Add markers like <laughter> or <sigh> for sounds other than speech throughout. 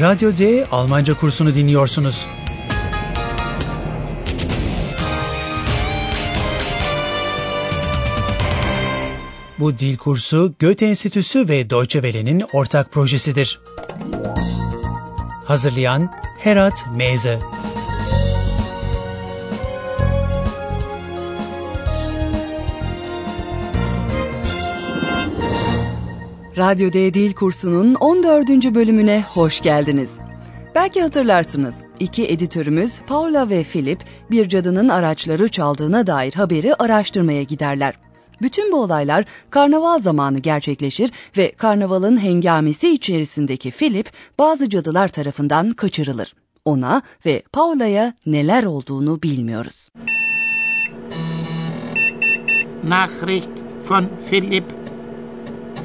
Radyo D Almanca kursunu dinliyorsunuz. Bu dil kursu Goethe Enstitüsü ve Deutsche Welle'nin ortak projesidir. Hazırlayan Herat Meze Radyo D Dil kursunun 14. bölümüne hoş geldiniz. Belki hatırlarsınız, iki editörümüz Paula ve Philip bir cadının araçları çaldığına dair haberi araştırmaya giderler. Bütün bu olaylar karnaval zamanı gerçekleşir ve karnavalın hengamesi içerisindeki Philip bazı cadılar tarafından kaçırılır. Ona ve Paula'ya neler olduğunu bilmiyoruz. Nachricht von Philipp.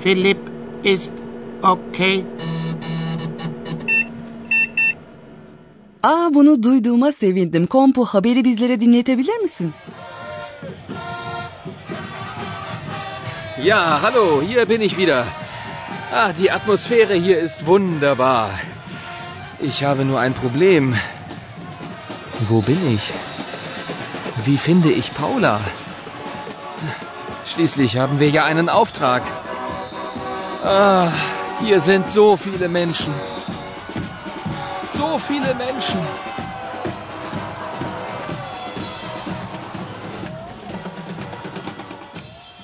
Philipp ist okay. Aa bunu duyduğuma sevindim. Kompu haberi bizlere dinletebilir misin? Ja, hallo, hier bin ich wieder. Ah, die Atmosphäre hier ist wunderbar. Ich habe nur ein Problem. Wo bin ich? Wie finde ich Paula? Schließlich haben wir ja einen Auftrag. Ah, hier sind so viele Menschen. So viele Menschen.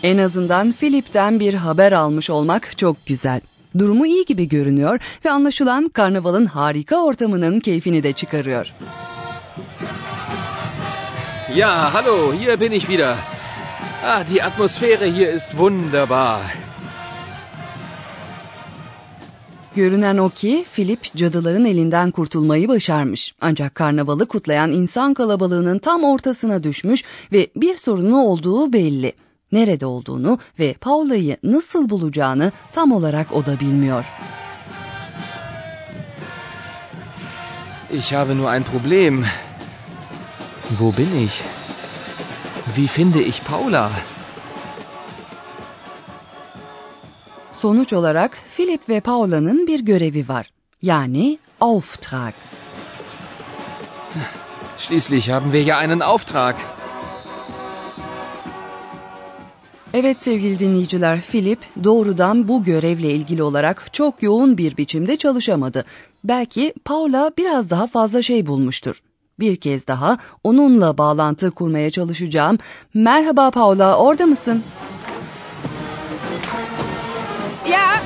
En azından Philip'ten bir haber almış olmak çok güzel. Durumu iyi gibi görünüyor ve anlaşılan karnavalın harika ortamının keyfini de çıkarıyor. Ja, hallo, hier bin ich wieder. Ah, die Atmosphäre hier ist wunderbar. Görünen o ki Philip cadıların elinden kurtulmayı başarmış. Ancak karnavalı kutlayan insan kalabalığının tam ortasına düşmüş ve bir sorunu olduğu belli. Nerede olduğunu ve Paula'yı nasıl bulacağını tam olarak o da bilmiyor. Ich habe nur ein Problem. Wo bin ich? Wie finde ich Paula? Sonuç olarak Philip ve Paula'nın bir görevi var. Yani Auftrag. Schließlich haben wir ja einen Auftrag. Evet sevgili dinleyiciler, Philip doğrudan bu görevle ilgili olarak çok yoğun bir biçimde çalışamadı. Belki Paula biraz daha fazla şey bulmuştur. Bir kez daha onunla bağlantı kurmaya çalışacağım. Merhaba Paula, orada mısın? Ja,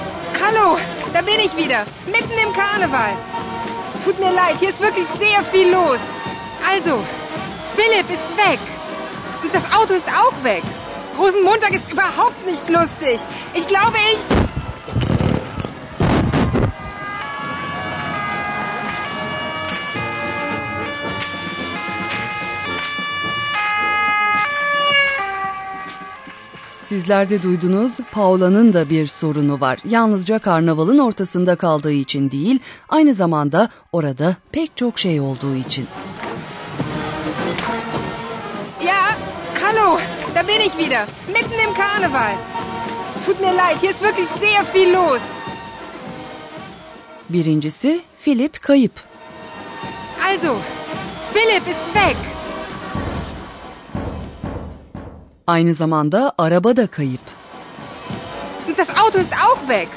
hallo, da bin ich wieder, mitten im Karneval. Tut mir leid, hier ist wirklich sehr viel los. Also, Philipp ist weg. Und das Auto ist auch weg. Rosenmontag ist überhaupt nicht lustig. Ich glaube, ich... Sizler de duydunuz, Paula'nın da bir sorunu var. Yalnızca karnavalın ortasında kaldığı için değil, aynı zamanda orada pek çok şey olduğu için. Ja, hallo, da bin ich wieder, mitten im Karneval. Tut mir leid, hier ist wirklich sehr viel los. Birincisi, Philip kayıp. Also, Philipp ist weg. Aynı zamanda araba da kayıp. Das Auto ist auch weg.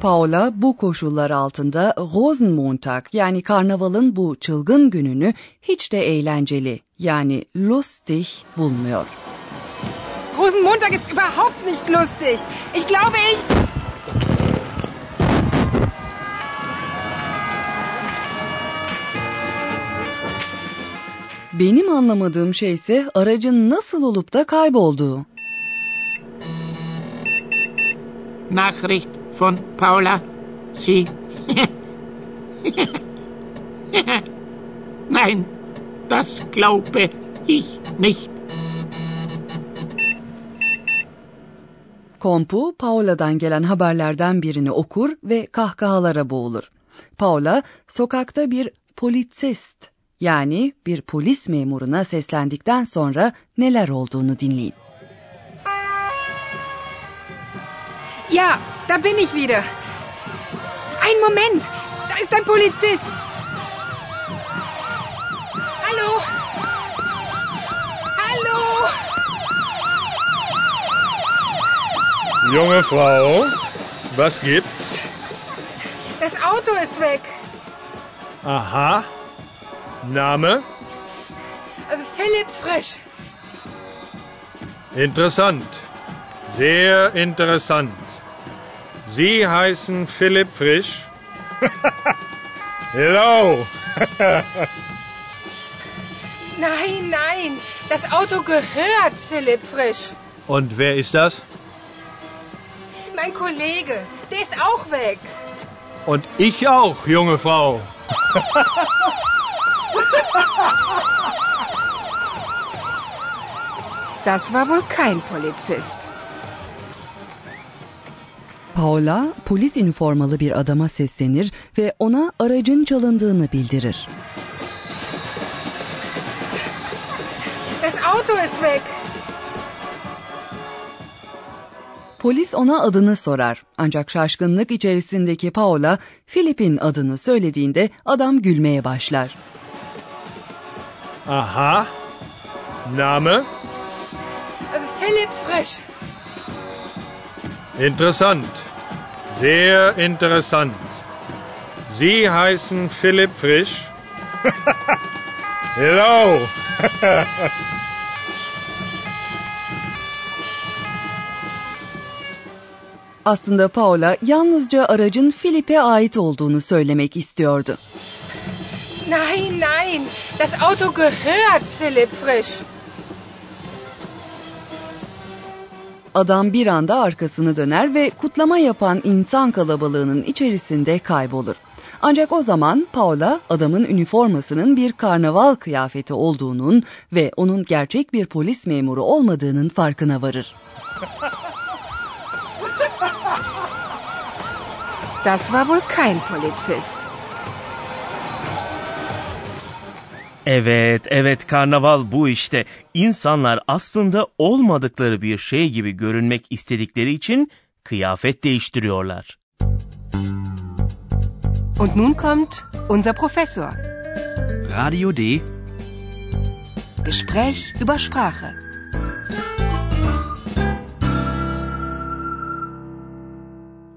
Paula bu koşullar altında Rosenmontag yani karnavalın bu çılgın gününü hiç de eğlenceli yani lustig bulmuyor. Rosenmontag ist überhaupt nicht lustig. Ich glaube, ich... Benim anlamadığım şey ise aracın nasıl olup da kaybolduğu. Nachricht von Paula. Sie. <laughs> Nein, das glaube ich nicht. Kompu Paula'dan gelen haberlerden birini okur ve kahkahalara boğulur. Paula sokakta bir politsist yani bir polis memuruna seslendikten sonra neler olduğunu dinleyin. Ja, da bin ich wieder. Ein Moment! Da ist ein Polizist! Hallo? Hallo? Junge Frau, was gibt's? Das Auto ist weg. Aha. Name? Äh, Philipp Frisch. Interessant. Sehr interessant. Sie heißen Philipp Frisch? <laughs> Hello. <laughs> Nein, nein. Das Auto gehört Philipp Frisch. Und wer ist das? Mein Kollege. Der ist auch weg. Und ich auch, junge Frau. <laughs> Das war wohl kein Polizist. Paula polis üniformalı bir adama seslenir ve ona aracın çalındığını bildirir. Das Auto ist weg. Polis ona adını sorar. Ancak şaşkınlık içerisindeki Paula, Philip'in adını söylediğinde adam gülmeye başlar. Aha. Name? Äh, Philipp Frisch. Interessant. Sehr interessant. Sie heißen Philipp Frisch? <laughs> Hello. Aslında Paula yalnızca aracın Philip'e ait olduğunu söylemek istiyordu. Nein, nein. Das Auto gehört Philipp Frisch. Adam bir anda arkasını döner ve kutlama yapan insan kalabalığının içerisinde kaybolur. Ancak o zaman Paula adamın üniformasının bir karnaval kıyafeti olduğunun ve onun gerçek bir polis memuru olmadığının farkına varır. Das war wohl kein Polizist. Evet, evet karnaval bu işte. İnsanlar aslında olmadıkları bir şey gibi görünmek istedikleri için kıyafet değiştiriyorlar. Und nun kommt unser Professor. Radio D. Gespräch über Sprache.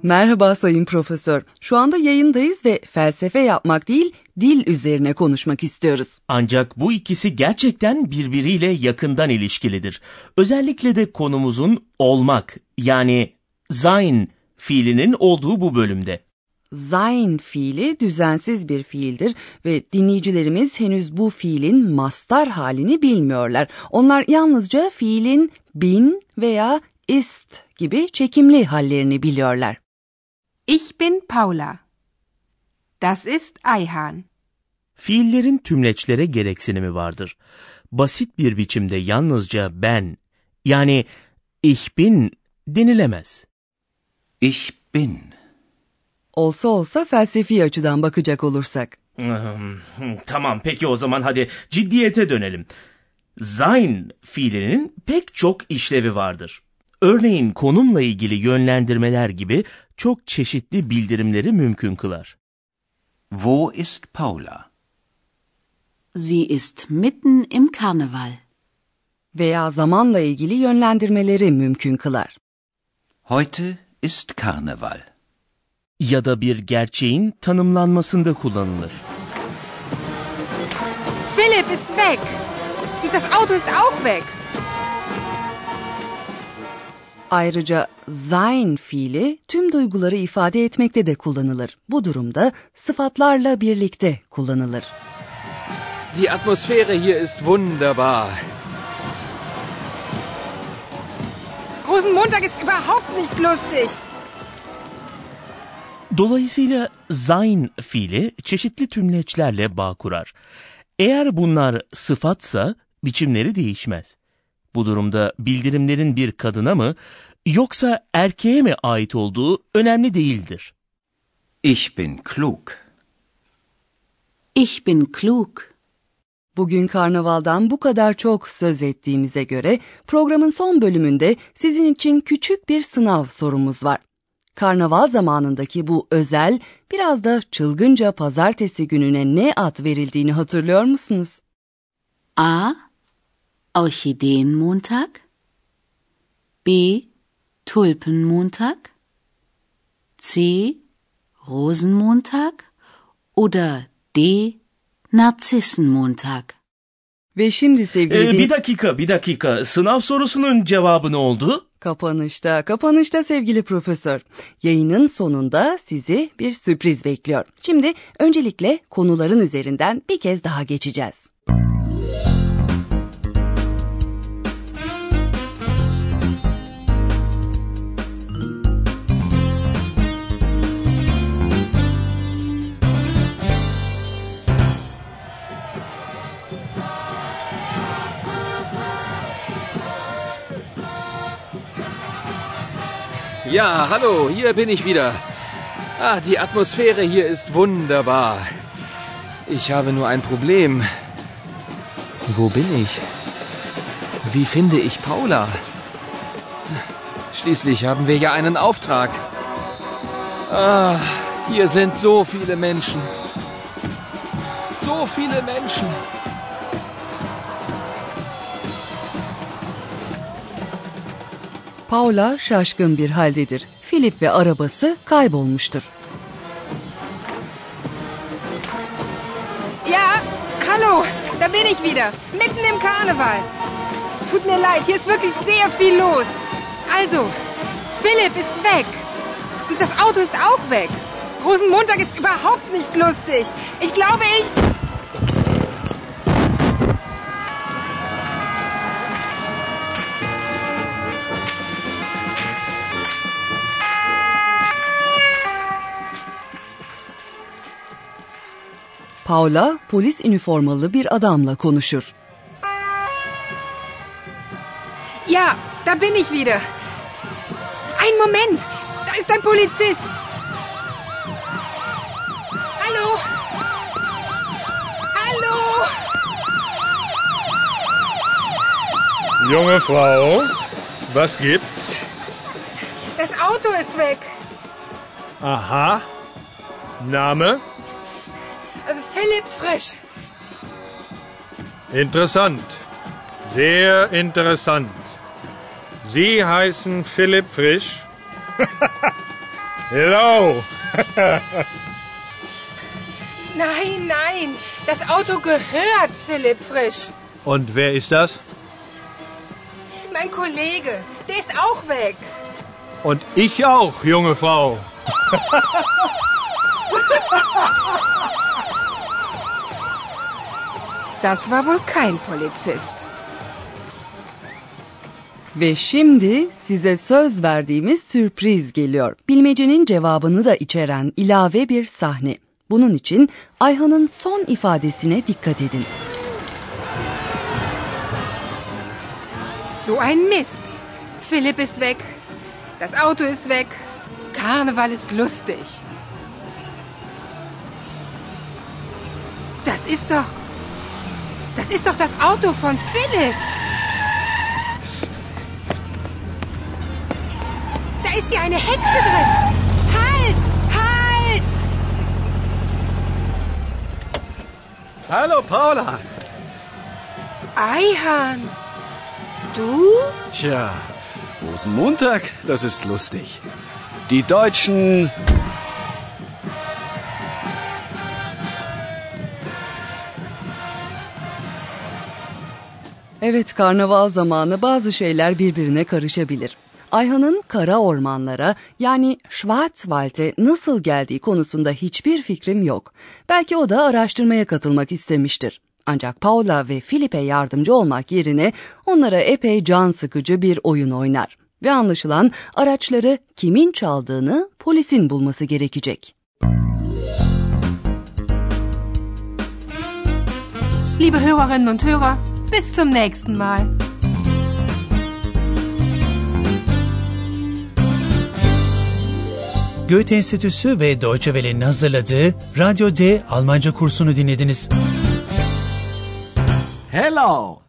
Merhaba Sayın Profesör. Şu anda yayındayız ve felsefe yapmak değil, dil üzerine konuşmak istiyoruz. Ancak bu ikisi gerçekten birbiriyle yakından ilişkilidir. Özellikle de konumuzun olmak yani sein fiilinin olduğu bu bölümde. Sein fiili düzensiz bir fiildir ve dinleyicilerimiz henüz bu fiilin mastar halini bilmiyorlar. Onlar yalnızca fiilin bin veya ist gibi çekimli hallerini biliyorlar. Ich bin Paula. Das ist Eihan. Fiillerin tümleçlere gereksinimi vardır. Basit bir biçimde yalnızca ben yani ich bin denilemez. Ich bin. Olsa olsa felsefi açıdan bakacak olursak. Hmm, Tamam peki o zaman hadi ciddiyete dönelim. Sein fiilinin pek çok işlevi vardır. Örneğin konumla ilgili yönlendirmeler gibi çok çeşitli bildirimleri mümkün kılar. Wo ist Paula? Sie ist mitten im Karneval. Veya zamanla ilgili yönlendirmeleri mümkün kılar. Heute ist Karneval. Ya da bir gerçeğin tanımlanmasında kullanılır. Philipp ist weg. Und das Auto ist auch weg. Ayrıca sein fiili tüm duyguları ifade etmekte de kullanılır. Bu durumda sıfatlarla birlikte kullanılır. Die Atmosphäre hier ist wunderbar. Rosenmontag ist überhaupt nicht lustig. Dolayısıyla sein fiili çeşitli tümleçlerle bağ kurar. Eğer bunlar sıfatsa biçimleri değişmez. Bu durumda bildirimlerin bir kadına mı yoksa erkeğe mi ait olduğu önemli değildir. Ich bin klug. Ich bin klug. Bugün karnavaldan bu kadar çok söz ettiğimize göre programın son bölümünde sizin için küçük bir sınav sorumuz var. karnaval zamanındaki bu özel, biraz da çılgınca pazartesi gününe ne ad verildiğini hatırlıyor musunuz? A. Orchideenmontag. B. Tulpenmontag. C. Rosenmontag. Oder D. Narzissenmontag. Ve şimdi sevgili Ee, din- bir dakika, bir dakika. Sınav sorusunun cevabı ne oldu? Kapanışta, kapanışta sevgili profesör. Yayının sonunda sizi bir sürpriz bekliyor. Şimdi öncelikle konuların üzerinden bir kez daha geçeceğiz. Ja, hallo, hier bin ich wieder. Ah, die Atmosphäre hier ist wunderbar. Ich habe nur ein Problem. Wo bin ich? Wie finde ich Paula? Schließlich haben wir ja einen Auftrag. Ah, hier sind so viele Menschen. So viele Menschen. Paula şaşkın bir haldedir. Philip ve arabası kaybolmuştur. Ja, hallo, da bin ich wieder. Mitten im Karneval. Tut mir leid, hier ist wirklich sehr viel los. Also, Philipp ist weg. Und das Auto ist auch weg. Rosenmontag ist überhaupt nicht lustig. Ich glaube, ich... Paula polis üniformalı bir adamla konuşur. Ja, da bin ich wieder. Ein Moment, da ist ein Polizist. Hallo? Hallo? Junge Frau, was gibt's? Das Auto ist weg. Aha. Name? Philipp Frisch. Interessant. Sehr interessant. Sie heißen Philipp Frisch? <laughs> Hello. <laughs> Nein, nein, das Auto gehört Philipp Frisch. Und wer ist das? Mein Kollege, der ist auch weg. Und ich auch, junge Frau. <laughs> Das war wohl kein Polizist. Ve şimdi size söz verdiğimiz sürpriz geliyor. Bilmecenin cevabını da içeren ilave bir sahne. Bunun için Ayhan'ın son ifadesine dikkat edin. So ein Mist. Philipp ist weg. Das Auto ist weg. Karneval ist lustig. Das ist doch. Das ist doch das Auto von Philipp. Da ist ja eine Hexe drin. Halt! Halt! Hallo Paula. Eihan. Du? Tja, Rosenmontag, das ist lustig. Die Deutschen. Evet karnaval zamanı bazı şeyler birbirine karışabilir. Ayhan'ın kara ormanlara yani Schwarzwald'e nasıl geldiği konusunda hiçbir fikrim yok. Belki o da araştırmaya katılmak istemiştir. Ancak Paula ve Philip'e yardımcı olmak yerine onlara epey can sıkıcı bir oyun oynar. Ve anlaşılan araçları kimin çaldığını polisin bulması gerekecek. Liebe Hörerinnen und Hörer, bis zum nächsten Mal. Goethe Enstitüsü ve Deutsche Welle'nin hazırladığı Radyo D Almanca kursunu dinlediniz. Hello.